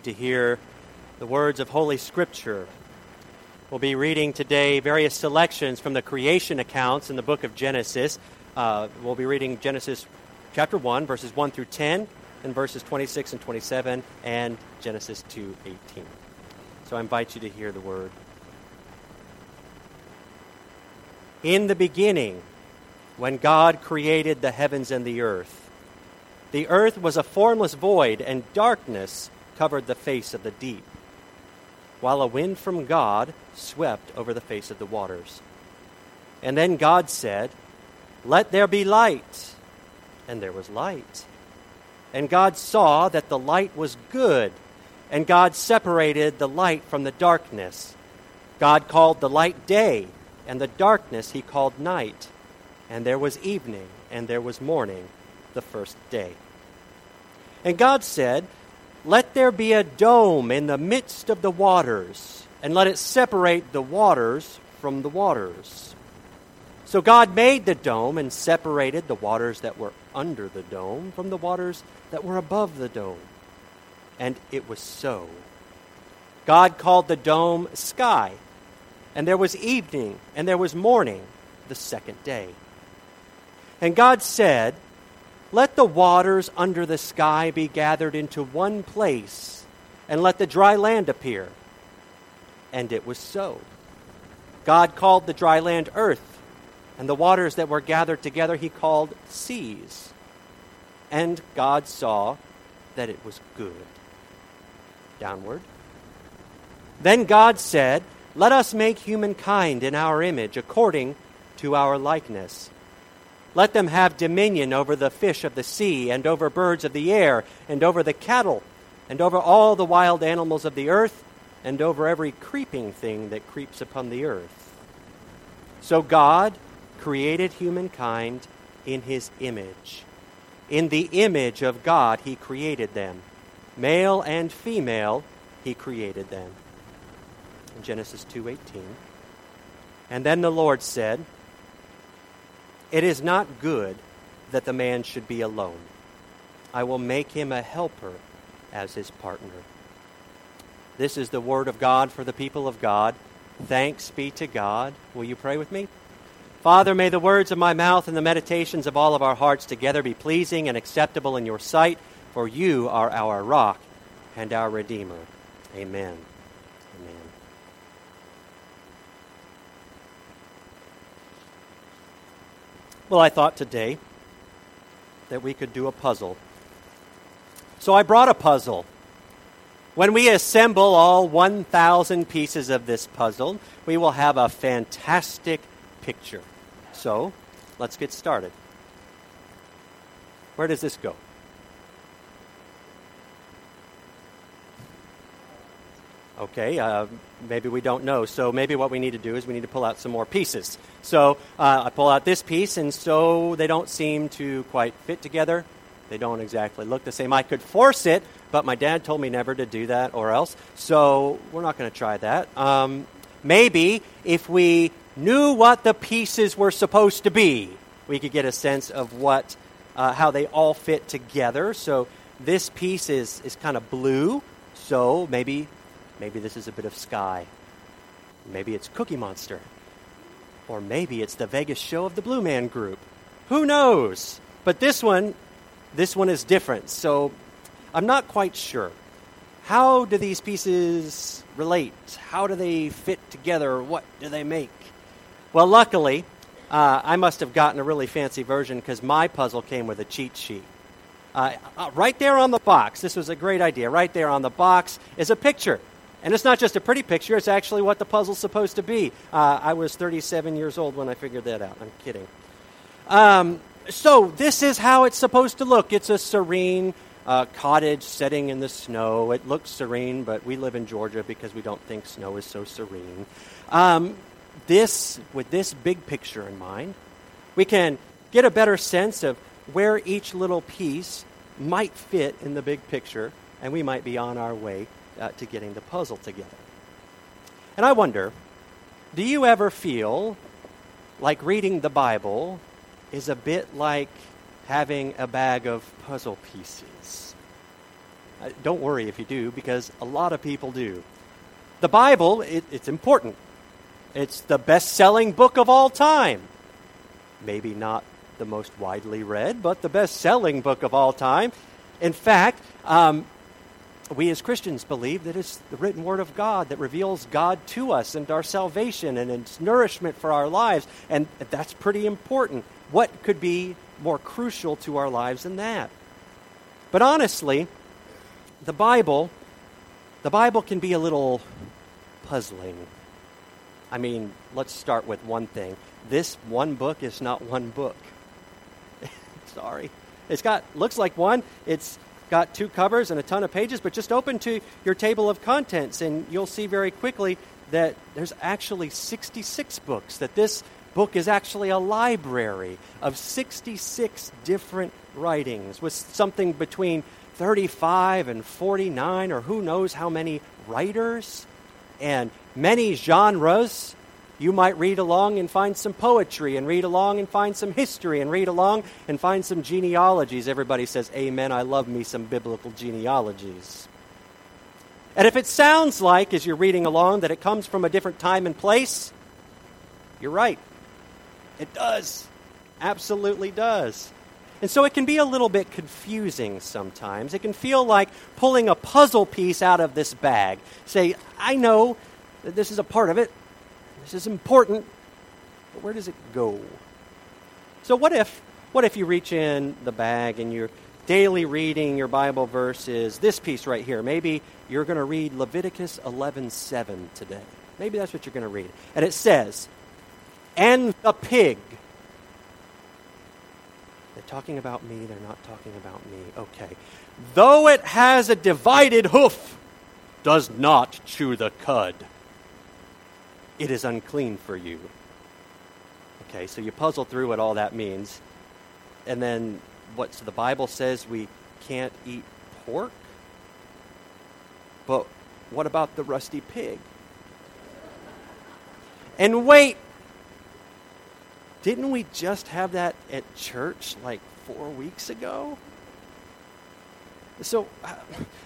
to hear the words of Holy Scripture. We'll be reading today various selections from the creation accounts in the book of Genesis. Uh, we'll be reading Genesis chapter 1, verses 1 through 10, and verses 26 and 27, and Genesis 2 18. So I invite you to hear the word. In the beginning, when God created the heavens and the earth, the earth was a formless void, and darkness covered the face of the deep, while a wind from God swept over the face of the waters. And then God said, Let there be light. And there was light. And God saw that the light was good, and God separated the light from the darkness. God called the light day, and the darkness he called night. And there was evening, and there was morning, the first day. And God said, Let there be a dome in the midst of the waters, and let it separate the waters from the waters. So God made the dome and separated the waters that were under the dome from the waters that were above the dome. And it was so. God called the dome sky, and there was evening, and there was morning, the second day. And God said, let the waters under the sky be gathered into one place, and let the dry land appear. And it was so. God called the dry land earth, and the waters that were gathered together he called seas. And God saw that it was good. Downward. Then God said, Let us make humankind in our image, according to our likeness let them have dominion over the fish of the sea, and over birds of the air, and over the cattle, and over all the wild animals of the earth, and over every creeping thing that creeps upon the earth. So God created humankind in his image. In the image of God, he created them. Male and female, he created them. In Genesis 2:18. And then the Lord said, it is not good that the man should be alone. I will make him a helper as his partner. This is the word of God for the people of God. Thanks be to God. Will you pray with me? Father, may the words of my mouth and the meditations of all of our hearts together be pleasing and acceptable in your sight, for you are our rock and our Redeemer. Amen. Well, I thought today that we could do a puzzle. So I brought a puzzle. When we assemble all 1,000 pieces of this puzzle, we will have a fantastic picture. So let's get started. Where does this go? Okay, uh, maybe we don't know. So maybe what we need to do is we need to pull out some more pieces. So uh, I pull out this piece, and so they don't seem to quite fit together. They don't exactly look the same. I could force it, but my dad told me never to do that or else. So we're not going to try that. Um, maybe if we knew what the pieces were supposed to be, we could get a sense of what, uh, how they all fit together. So this piece is, is kind of blue. So maybe Maybe this is a bit of sky. Maybe it's Cookie Monster. Or maybe it's the Vegas show of the Blue Man Group. Who knows? But this one, this one is different. So I'm not quite sure. How do these pieces relate? How do they fit together? What do they make? Well, luckily, uh, I must have gotten a really fancy version because my puzzle came with a cheat sheet. Uh, uh, right there on the box, this was a great idea. Right there on the box is a picture and it's not just a pretty picture, it's actually what the puzzle's supposed to be. Uh, I was 37 years old when I figured that out. I'm kidding. Um, so, this is how it's supposed to look it's a serene uh, cottage setting in the snow. It looks serene, but we live in Georgia because we don't think snow is so serene. Um, this, with this big picture in mind, we can get a better sense of where each little piece might fit in the big picture, and we might be on our way uh, to getting the puzzle together. And I wonder do you ever feel like reading the Bible is a bit like having a bag of puzzle pieces? Uh, don't worry if you do, because a lot of people do. The Bible, it, it's important. It's the best selling book of all time. Maybe not the most widely read, but the best selling book of all time. In fact, um, we as Christians believe that it's the written word of God that reveals God to us and our salvation and its nourishment for our lives. And that's pretty important. What could be more crucial to our lives than that? But honestly, the Bible, the Bible can be a little puzzling. I mean, let's start with one thing. This one book is not one book. Sorry. It's got looks like one. It's got two covers and a ton of pages, but just open to your table of contents and you'll see very quickly that there's actually 66 books, that this book is actually a library of 66 different writings with something between 35 and 49 or who knows how many writers and many genres you might read along and find some poetry, and read along and find some history, and read along and find some genealogies. Everybody says, Amen. I love me some biblical genealogies. And if it sounds like, as you're reading along, that it comes from a different time and place, you're right. It does. Absolutely does. And so it can be a little bit confusing sometimes. It can feel like pulling a puzzle piece out of this bag. Say, I know that this is a part of it, this is important, but where does it go? So what if what if you reach in the bag and your daily reading your Bible verse is this piece right here? Maybe you're going to read Leviticus 11:7 today. Maybe that's what you're going to read. And it says, "And the pig." They're talking about me, they're not talking about me. Okay. Though it has a divided hoof, does not chew the cud it is unclean for you. Okay, so you puzzle through what all that means. And then what so the Bible says we can't eat pork? But what about the rusty pig? And wait, didn't we just have that at church like four weeks ago? So, uh,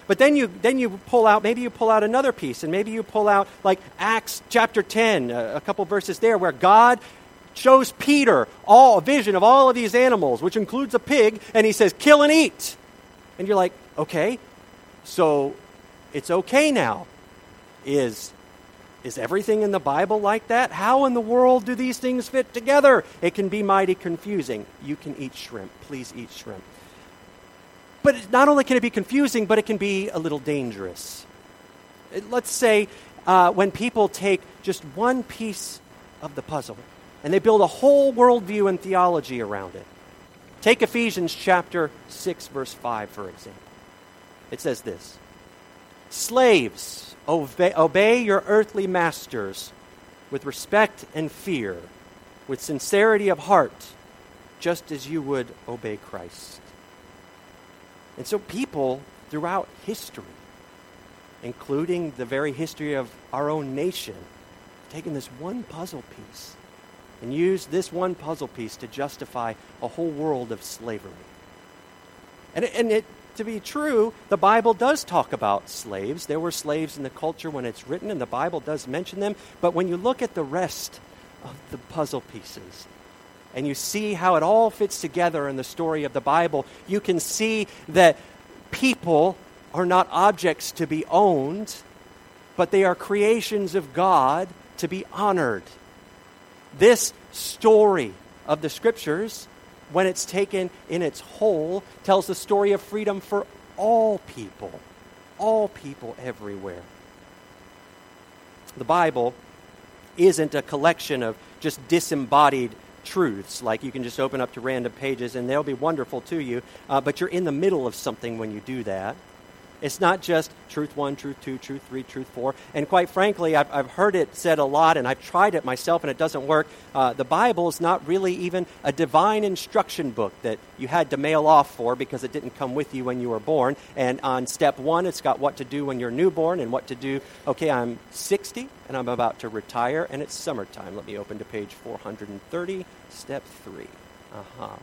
but then you then you pull out maybe you pull out another piece, and maybe you pull out like Acts chapter ten, a, a couple verses there, where God shows Peter all a vision of all of these animals, which includes a pig, and he says, "Kill and eat." And you're like, okay, so it's okay now. Is is everything in the Bible like that? How in the world do these things fit together? It can be mighty confusing. You can eat shrimp. Please eat shrimp. But not only can it be confusing, but it can be a little dangerous. Let's say uh, when people take just one piece of the puzzle and they build a whole worldview and theology around it. Take Ephesians chapter 6, verse 5, for example. It says this Slaves, obey, obey your earthly masters with respect and fear, with sincerity of heart, just as you would obey Christ. And so people throughout history, including the very history of our own nation, have taken this one puzzle piece and used this one puzzle piece to justify a whole world of slavery. And, and it, to be true, the Bible does talk about slaves. There were slaves in the culture when it's written, and the Bible does mention them. But when you look at the rest of the puzzle pieces, and you see how it all fits together in the story of the Bible, you can see that people are not objects to be owned, but they are creations of God to be honored. This story of the scriptures, when it's taken in its whole, tells the story of freedom for all people, all people everywhere. The Bible isn't a collection of just disembodied truths. Like you can just open up to random pages and they'll be wonderful to you, uh, but you're in the middle of something when you do that. It's not just truth one, truth two, truth three, truth four. And quite frankly, I've, I've heard it said a lot, and I've tried it myself, and it doesn't work. Uh, the Bible is not really even a divine instruction book that you had to mail off for because it didn't come with you when you were born. And on step one, it's got what to do when you're newborn and what to do. Okay, I'm 60 and I'm about to retire, and it's summertime. Let me open to page 430, step three. Uh huh.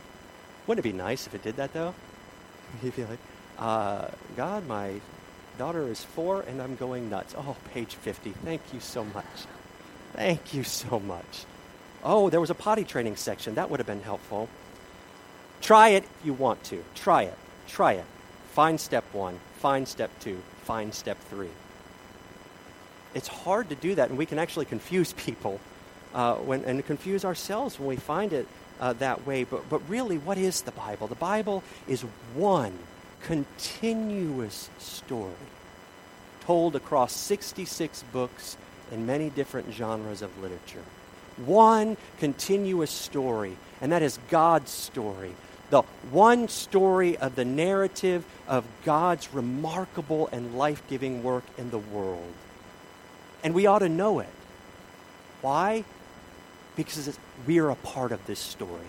Wouldn't it be nice if it did that, though? You'd be like, uh, God, my daughter is four and I'm going nuts. Oh, page 50. Thank you so much. Thank you so much. Oh, there was a potty training section. That would have been helpful. Try it if you want to. Try it. Try it. Find step one. Find step two. Find step three. It's hard to do that, and we can actually confuse people uh, when, and confuse ourselves when we find it uh, that way. But, but really, what is the Bible? The Bible is one continuous story told across 66 books in many different genres of literature. One continuous story, and that is God's story. The one story of the narrative of God's remarkable and life giving work in the world. And we ought to know it. Why? Because we are a part of this story.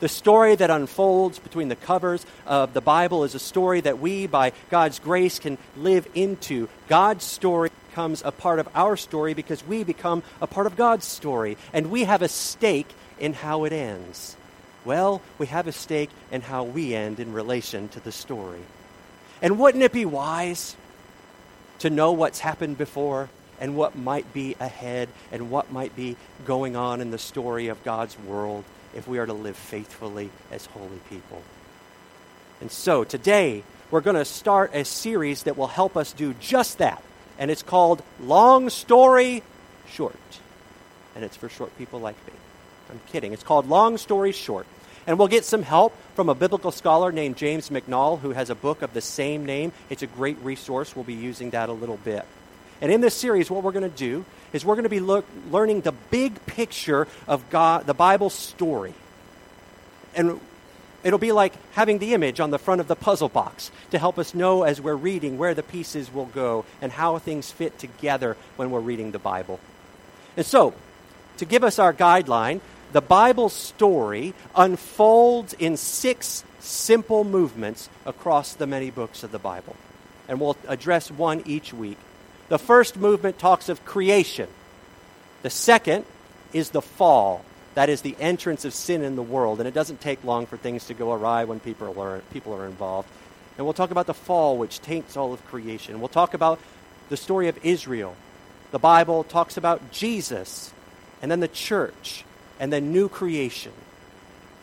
The story that unfolds between the covers of the Bible is a story that we, by God's grace, can live into. God's story becomes a part of our story because we become a part of God's story, and we have a stake in how it ends. Well, we have a stake in how we end in relation to the story. And wouldn't it be wise to know what's happened before and what might be ahead and what might be going on in the story of God's world? If we are to live faithfully as holy people. And so today, we're going to start a series that will help us do just that. And it's called Long Story Short. And it's for short people like me. I'm kidding. It's called Long Story Short. And we'll get some help from a biblical scholar named James McNall, who has a book of the same name. It's a great resource. We'll be using that a little bit. And in this series, what we're going to do is we're going to be look, learning the big picture of God, the Bible story. And it'll be like having the image on the front of the puzzle box to help us know as we're reading where the pieces will go and how things fit together when we're reading the Bible. And so, to give us our guideline, the Bible story unfolds in six simple movements across the many books of the Bible. And we'll address one each week. The first movement talks of creation. The second is the fall. That is the entrance of sin in the world. And it doesn't take long for things to go awry when people are, people are involved. And we'll talk about the fall, which taints all of creation. We'll talk about the story of Israel. The Bible talks about Jesus, and then the church, and then new creation.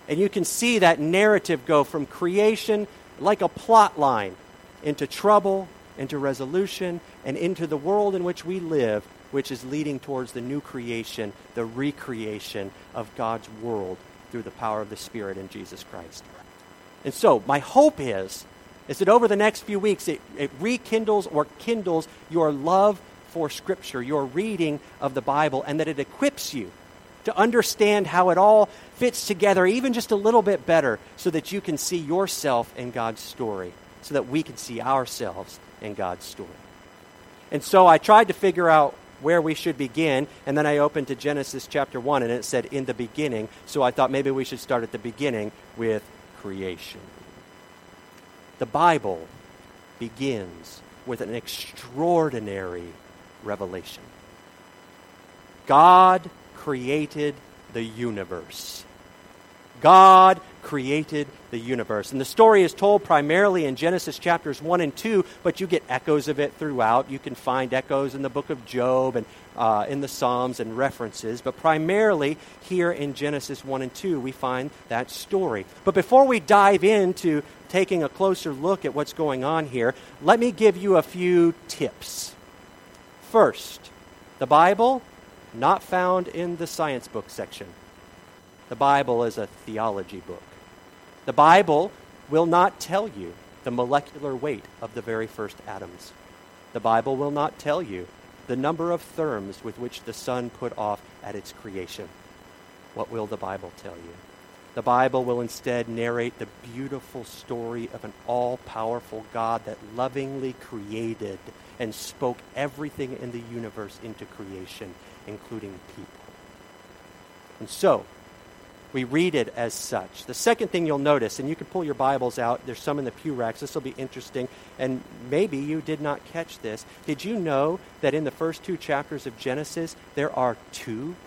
And you can see that narrative go from creation like a plot line into trouble into resolution, and into the world in which we live, which is leading towards the new creation, the recreation of God's world through the power of the Spirit in Jesus Christ. And so, my hope is, is that over the next few weeks, it, it rekindles or kindles your love for Scripture, your reading of the Bible, and that it equips you to understand how it all fits together even just a little bit better so that you can see yourself in God's story, so that we can see ourselves in God's story. And so I tried to figure out where we should begin, and then I opened to Genesis chapter 1, and it said, in the beginning. So I thought maybe we should start at the beginning with creation. The Bible begins with an extraordinary revelation. God created the universe. God created the universe. And the story is told primarily in Genesis chapters 1 and 2, but you get echoes of it throughout. You can find echoes in the book of Job and uh, in the Psalms and references, but primarily here in Genesis 1 and 2, we find that story. But before we dive into taking a closer look at what's going on here, let me give you a few tips. First, the Bible, not found in the science book section. The Bible is a theology book. The Bible will not tell you the molecular weight of the very first atoms. The Bible will not tell you the number of therms with which the sun put off at its creation. What will the Bible tell you? The Bible will instead narrate the beautiful story of an all powerful God that lovingly created and spoke everything in the universe into creation, including people. And so, we read it as such. The second thing you'll notice, and you can pull your Bibles out, there's some in the pew racks. This will be interesting, and maybe you did not catch this. Did you know that in the first two chapters of Genesis, there are two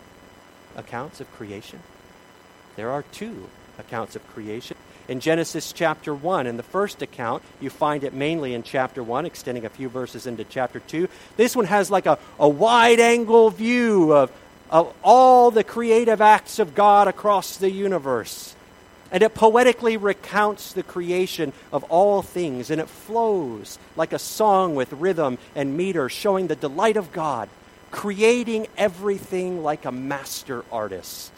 accounts of creation? There are two accounts of creation. in Genesis chapter 1. In the first account, you find it mainly in chapter 1, extending a few verses into chapter 2. This one has like a, a wide angle view of, of all the creative acts of God across the universe. And it poetically recounts the creation of all things, and it flows like a song with rhythm and meter, showing the delight of God, creating everything like a master artist.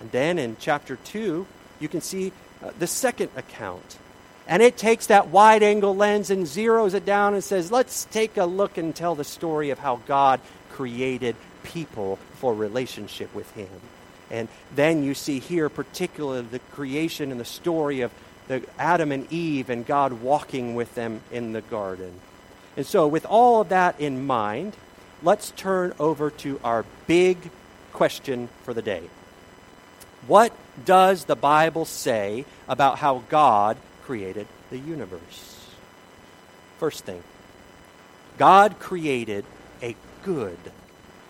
And then in chapter 2, you can see uh, the second account. And it takes that wide angle lens and zeroes it down and says, let's take a look and tell the story of how God created people for relationship with Him. And then you see here, particularly, the creation and the story of the Adam and Eve and God walking with them in the garden. And so, with all of that in mind, let's turn over to our big question for the day. What does the Bible say about how God created the universe? First thing, God created a good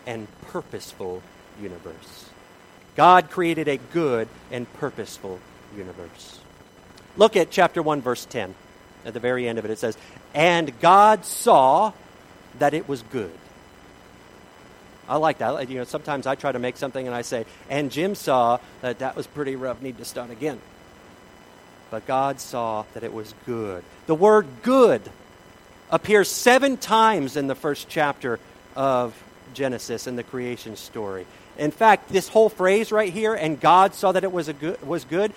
and purposeful universe. God created a good and purposeful universe. Look at chapter 1, verse 10. At the very end of it, it says, And God saw that it was good. I like that. You know, sometimes I try to make something and I say, and Jim saw that that was pretty rough, need to start again. But God saw that it was good. The word good appears seven times in the first chapter of Genesis and the creation story. In fact, this whole phrase right here, and God saw that it was, a good, was good,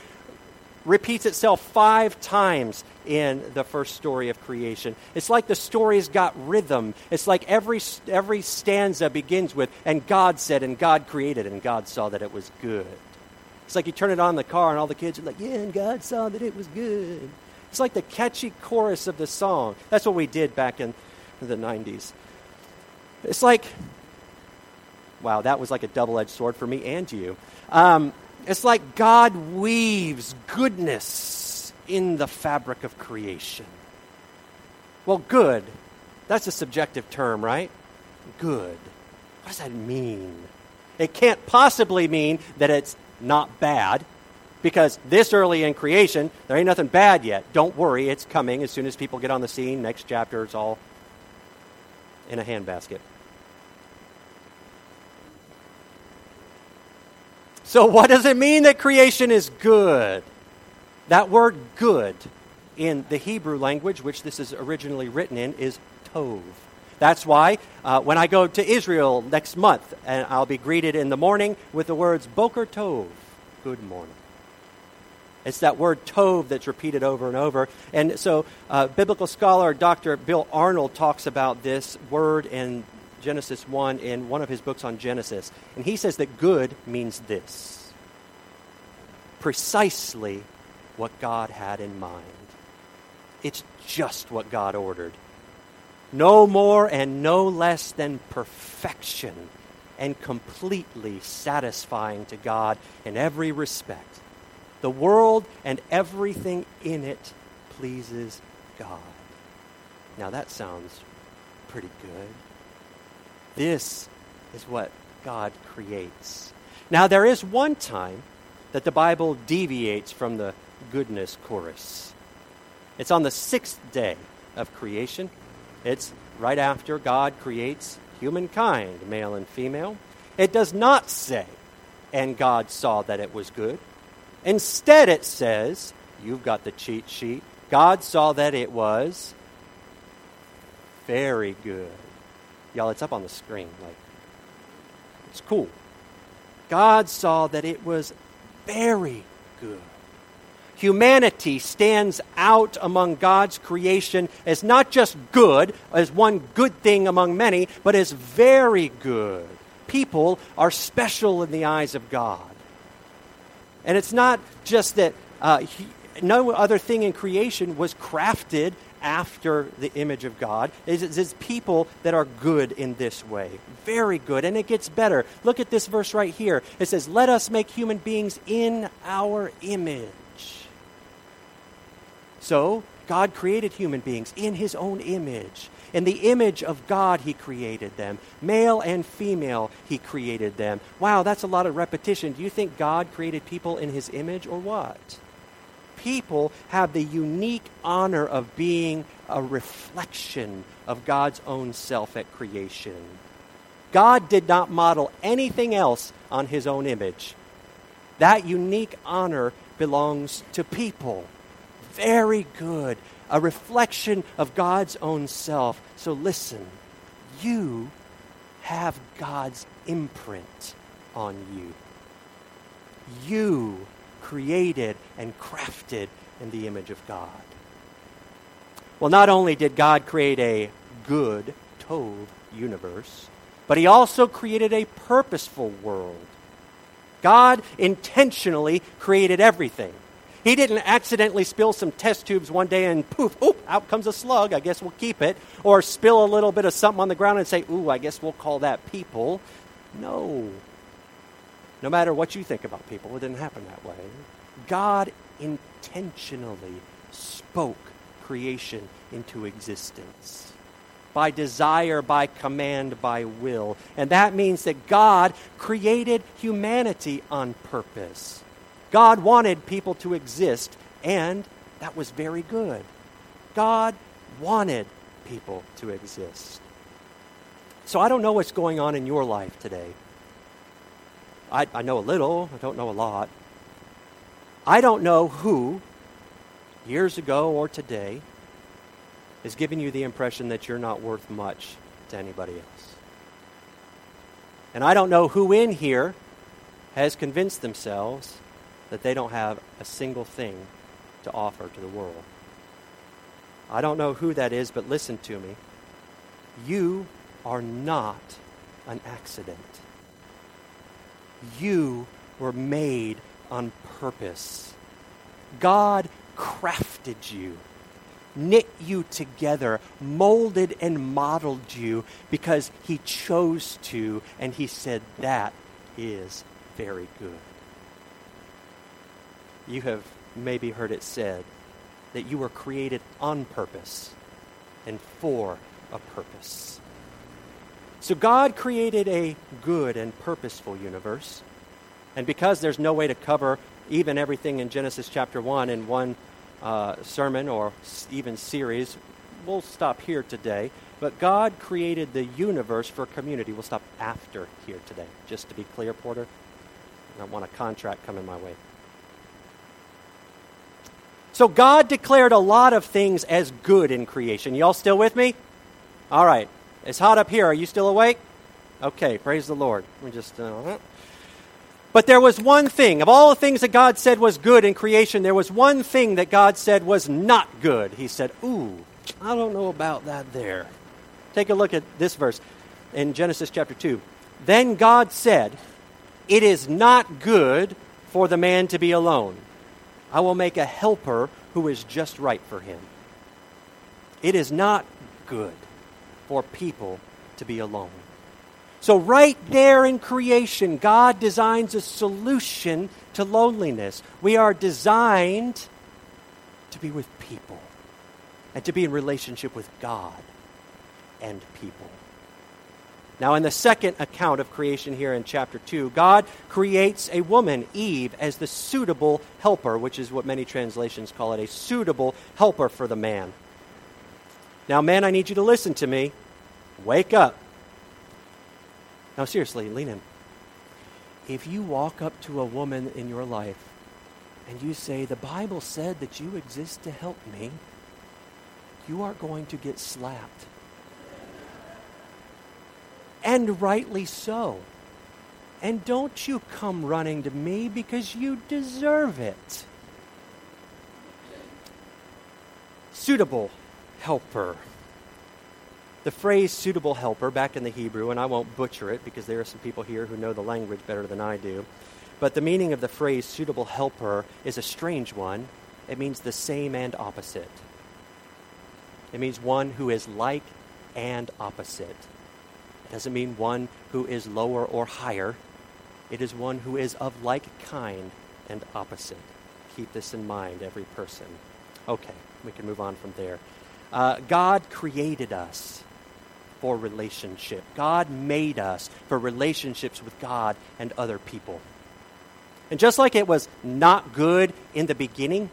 repeats itself five times in the first story of creation. It's like the story's got rhythm. It's like every, every stanza begins with, and God said, and God created, and God saw that it was good. It's like you turn it on the car, and all the kids are like, yeah, and God saw that it was good. It's like the catchy chorus of the song. That's what we did back in the 90s. It's like Wow, that was like a double edged sword for me and you. Um, it's like God weaves goodness in the fabric of creation. Well, good, that's a subjective term, right? Good. What does that mean? It can't possibly mean that it's not bad, because this early in creation, there ain't nothing bad yet. Don't worry, it's coming as soon as people get on the scene. Next chapter, it's all in a handbasket. So, what does it mean that creation is good? That word good in the Hebrew language, which this is originally written in, is tov. That's why uh, when I go to Israel next month, and I'll be greeted in the morning with the words Boker Tov, good morning. It's that word tov that's repeated over and over. And so, uh, biblical scholar Dr. Bill Arnold talks about this word in Genesis 1 in one of his books on Genesis. And he says that good means this precisely what God had in mind. It's just what God ordered. No more and no less than perfection and completely satisfying to God in every respect. The world and everything in it pleases God. Now that sounds pretty good. This is what God creates. Now, there is one time that the Bible deviates from the goodness chorus. It's on the sixth day of creation. It's right after God creates humankind, male and female. It does not say, and God saw that it was good. Instead, it says, you've got the cheat sheet. God saw that it was very good. Y'all, it's up on the screen. Like, it's cool. God saw that it was very good. Humanity stands out among God's creation as not just good, as one good thing among many, but as very good. People are special in the eyes of God. And it's not just that uh, he, no other thing in creation was crafted after the image of God. It's, it's people that are good in this way. Very good. And it gets better. Look at this verse right here. It says, Let us make human beings in our image. So, God created human beings in his own image. In the image of God, he created them. Male and female, he created them. Wow, that's a lot of repetition. Do you think God created people in his image or what? People have the unique honor of being a reflection of God's own self at creation. God did not model anything else on his own image. That unique honor belongs to people. Very good. A reflection of God's own self. So listen, you have God's imprint on you. You created and crafted in the image of God. Well, not only did God create a good, tov universe, but He also created a purposeful world. God intentionally created everything. He didn't accidentally spill some test tubes one day and poof, oop, out comes a slug. I guess we'll keep it. Or spill a little bit of something on the ground and say, ooh, I guess we'll call that people. No. No matter what you think about people, it didn't happen that way. God intentionally spoke creation into existence by desire, by command, by will. And that means that God created humanity on purpose. God wanted people to exist, and that was very good. God wanted people to exist. So I don't know what's going on in your life today. I, I know a little, I don't know a lot. I don't know who, years ago or today, is giving you the impression that you're not worth much to anybody else. And I don't know who in here has convinced themselves that they don't have a single thing to offer to the world. I don't know who that is, but listen to me. You are not an accident. You were made on purpose. God crafted you, knit you together, molded and modeled you because He chose to, and He said, That is very good you have maybe heard it said that you were created on purpose and for a purpose. So God created a good and purposeful universe. And because there's no way to cover even everything in Genesis chapter 1 in one uh, sermon or even series, we'll stop here today. But God created the universe for community. We'll stop after here today, just to be clear, Porter. I don't want a contract coming my way. So God declared a lot of things as good in creation. Y'all still with me? All right. It's hot up here. Are you still awake? Okay, praise the Lord. We just uh, But there was one thing. Of all the things that God said was good in creation, there was one thing that God said was not good. He said, "Ooh, I don't know about that there." Take a look at this verse in Genesis chapter 2. Then God said, "It is not good for the man to be alone." I will make a helper who is just right for him. It is not good for people to be alone. So, right there in creation, God designs a solution to loneliness. We are designed to be with people and to be in relationship with God and people. Now, in the second account of creation here in chapter 2, God creates a woman, Eve, as the suitable helper, which is what many translations call it a suitable helper for the man. Now, man, I need you to listen to me. Wake up. Now, seriously, lean in. If you walk up to a woman in your life and you say, The Bible said that you exist to help me, you are going to get slapped and rightly so. And don't you come running to me because you deserve it. Suitable helper. The phrase suitable helper, back in the Hebrew, and I won't butcher it because there are some people here who know the language better than I do, but the meaning of the phrase suitable helper is a strange one. It means the same and opposite. It means one who is like and opposite It doesn't mean one who is lower or higher. It is one who is of like kind and opposite. Keep this in mind, every person. Okay, we can move on from there. Uh, God created us for relationship. God made us for relationships with God and other people. And just like it was not good in the beginning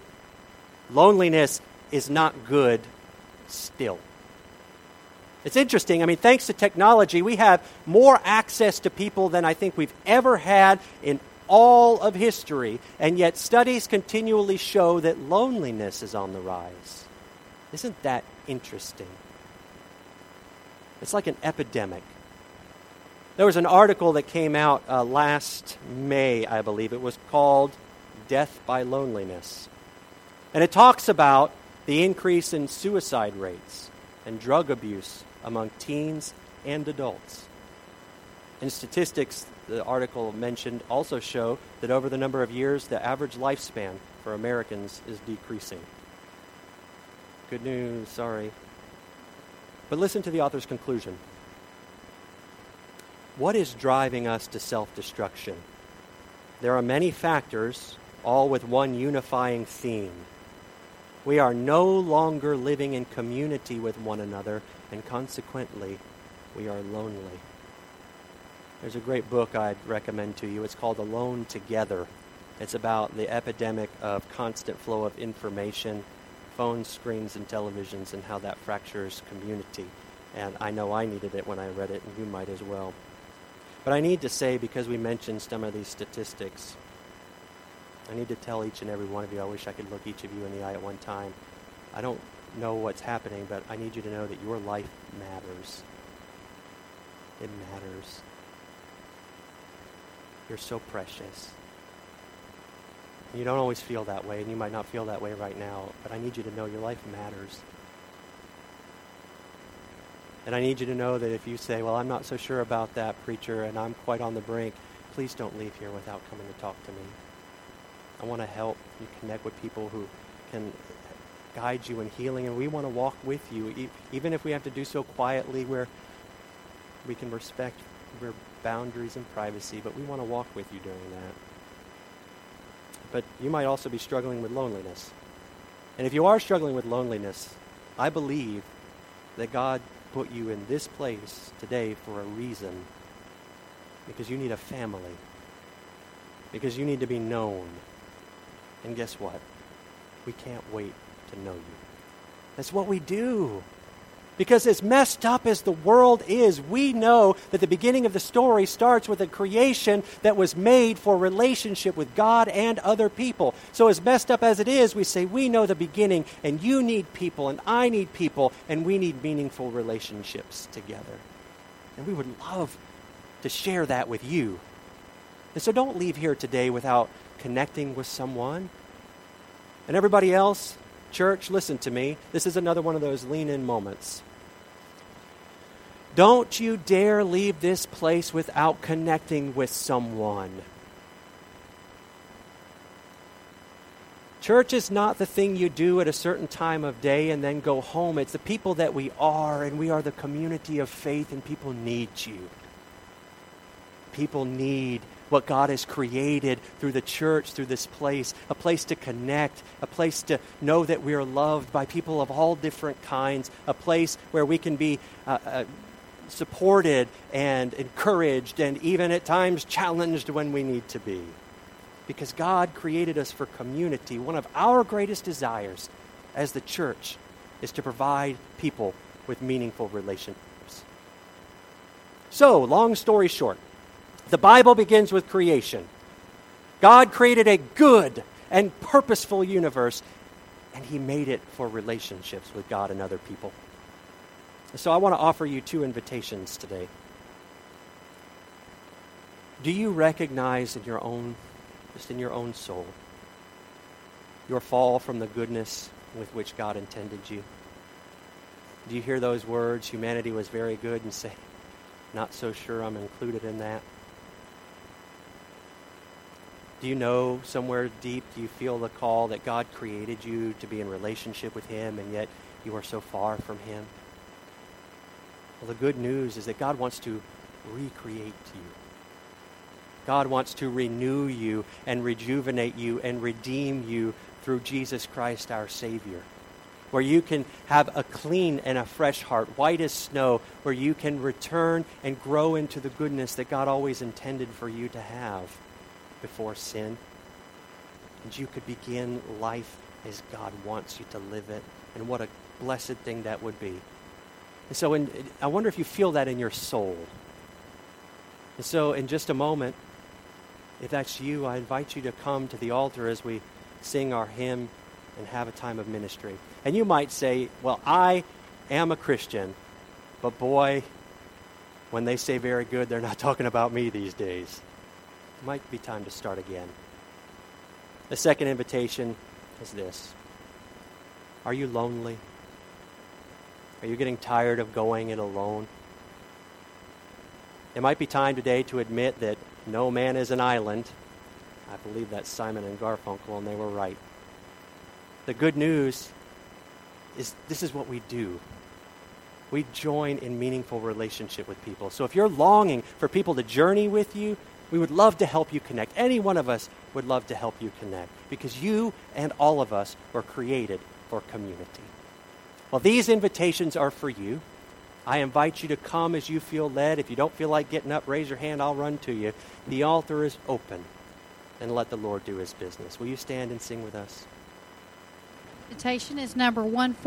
Loneliness is not good still. It's interesting. I mean, thanks to technology, we have more access to people than I think we've ever had in all of history, and yet studies continually show that loneliness is on the rise. Isn't that interesting? It's like an epidemic. There was an article that came out uh, last May, I believe. It was called Death by Loneliness. And it talks about the increase in suicide rates and drug abuse among teens and adults. And statistics, the article mentioned, also show that over the number of years, the average lifespan for Americans is decreasing. Good news, sorry. But listen to the author's conclusion. What is driving us to self destruction? There are many factors, all with one unifying theme. We are no longer living in community with one another, and consequently, we are lonely. There's a great book I'd recommend to you. It's called Alone Together. It's about the epidemic of constant flow of information phones, screens, and televisions and how that fractures community. And I know I needed it when I read it, and you might as well. But I need to say, because we mentioned some of these statistics, I need to tell each and every one of you, I wish I could look each of you in the eye at one time. I don't know what's happening, but I need you to know that your life matters. It matters. You're so precious. You don't always feel that way, and you might not feel that way right now, but I need you to know your life matters. And I need you to know that if you say, Well, I'm not so sure about that, preacher, and I'm quite on the brink, please don't leave here without coming to talk to me. I want to help you connect with people who can guide you in healing, and we want to walk with you, even if we have to do so quietly where we can respect your boundaries and privacy, but we want to walk with you during that but you might also be struggling with loneliness. And if you are struggling with loneliness, I believe that God put you in this place today for a reason. Because you need a family. Because you need to be known. And guess what? We can't wait to know you. That's what we do. Because as messed up as the world is, we know that the beginning of the story starts with a creation that was made for relationship with God and other people. So, as messed up as it is, we say, We know the beginning, and you need people, and I need people, and we need meaningful relationships together. And we would love to share that with you. And so, don't leave here today without connecting with someone. And everybody else, Church, listen to me. This is another one of those lean in moments. Don't you dare leave this place without connecting with someone. Church is not the thing you do at a certain time of day and then go home. It's the people that we are, and we are the community of faith, and people need you. People need what God has created through the church, through this place a place to connect, a place to know that we are loved by people of all different kinds, a place where we can be uh, uh, supported and encouraged and even at times challenged when we need to be. Because God created us for community. One of our greatest desires as the church is to provide people with meaningful relationships. So, long story short, the Bible begins with creation. God created a good and purposeful universe, and He made it for relationships with God and other people. So I want to offer you two invitations today. Do you recognize in your own, just in your own soul, your fall from the goodness with which God intended you? Do you hear those words, humanity was very good, and say, not so sure I'm included in that? Do you know somewhere deep, do you feel the call that God created you to be in relationship with Him, and yet you are so far from Him? Well, the good news is that God wants to recreate you. God wants to renew you and rejuvenate you and redeem you through Jesus Christ our Savior. Where you can have a clean and a fresh heart, white as snow, where you can return and grow into the goodness that God always intended for you to have before sin. And you could begin life as God wants you to live it, and what a blessed thing that would be. And so, in, I wonder if you feel that in your soul. And so, in just a moment, if that's you, I invite you to come to the altar as we sing our hymn and have a time of ministry. And you might say, Well, I am a Christian, but boy, when they say very good, they're not talking about me these days. Might be time to start again. The second invitation is this Are you lonely? Are you getting tired of going it alone? It might be time today to admit that no man is an island. I believe that's Simon and Garfunkel, and they were right. The good news is this is what we do. We join in meaningful relationship with people. So if you're longing for people to journey with you, we would love to help you connect. Any one of us would love to help you connect because you and all of us were created for community. Well, these invitations are for you. I invite you to come as you feel led. If you don't feel like getting up, raise your hand. I'll run to you. The altar is open. And let the Lord do his business. Will you stand and sing with us? Invitation is number one four.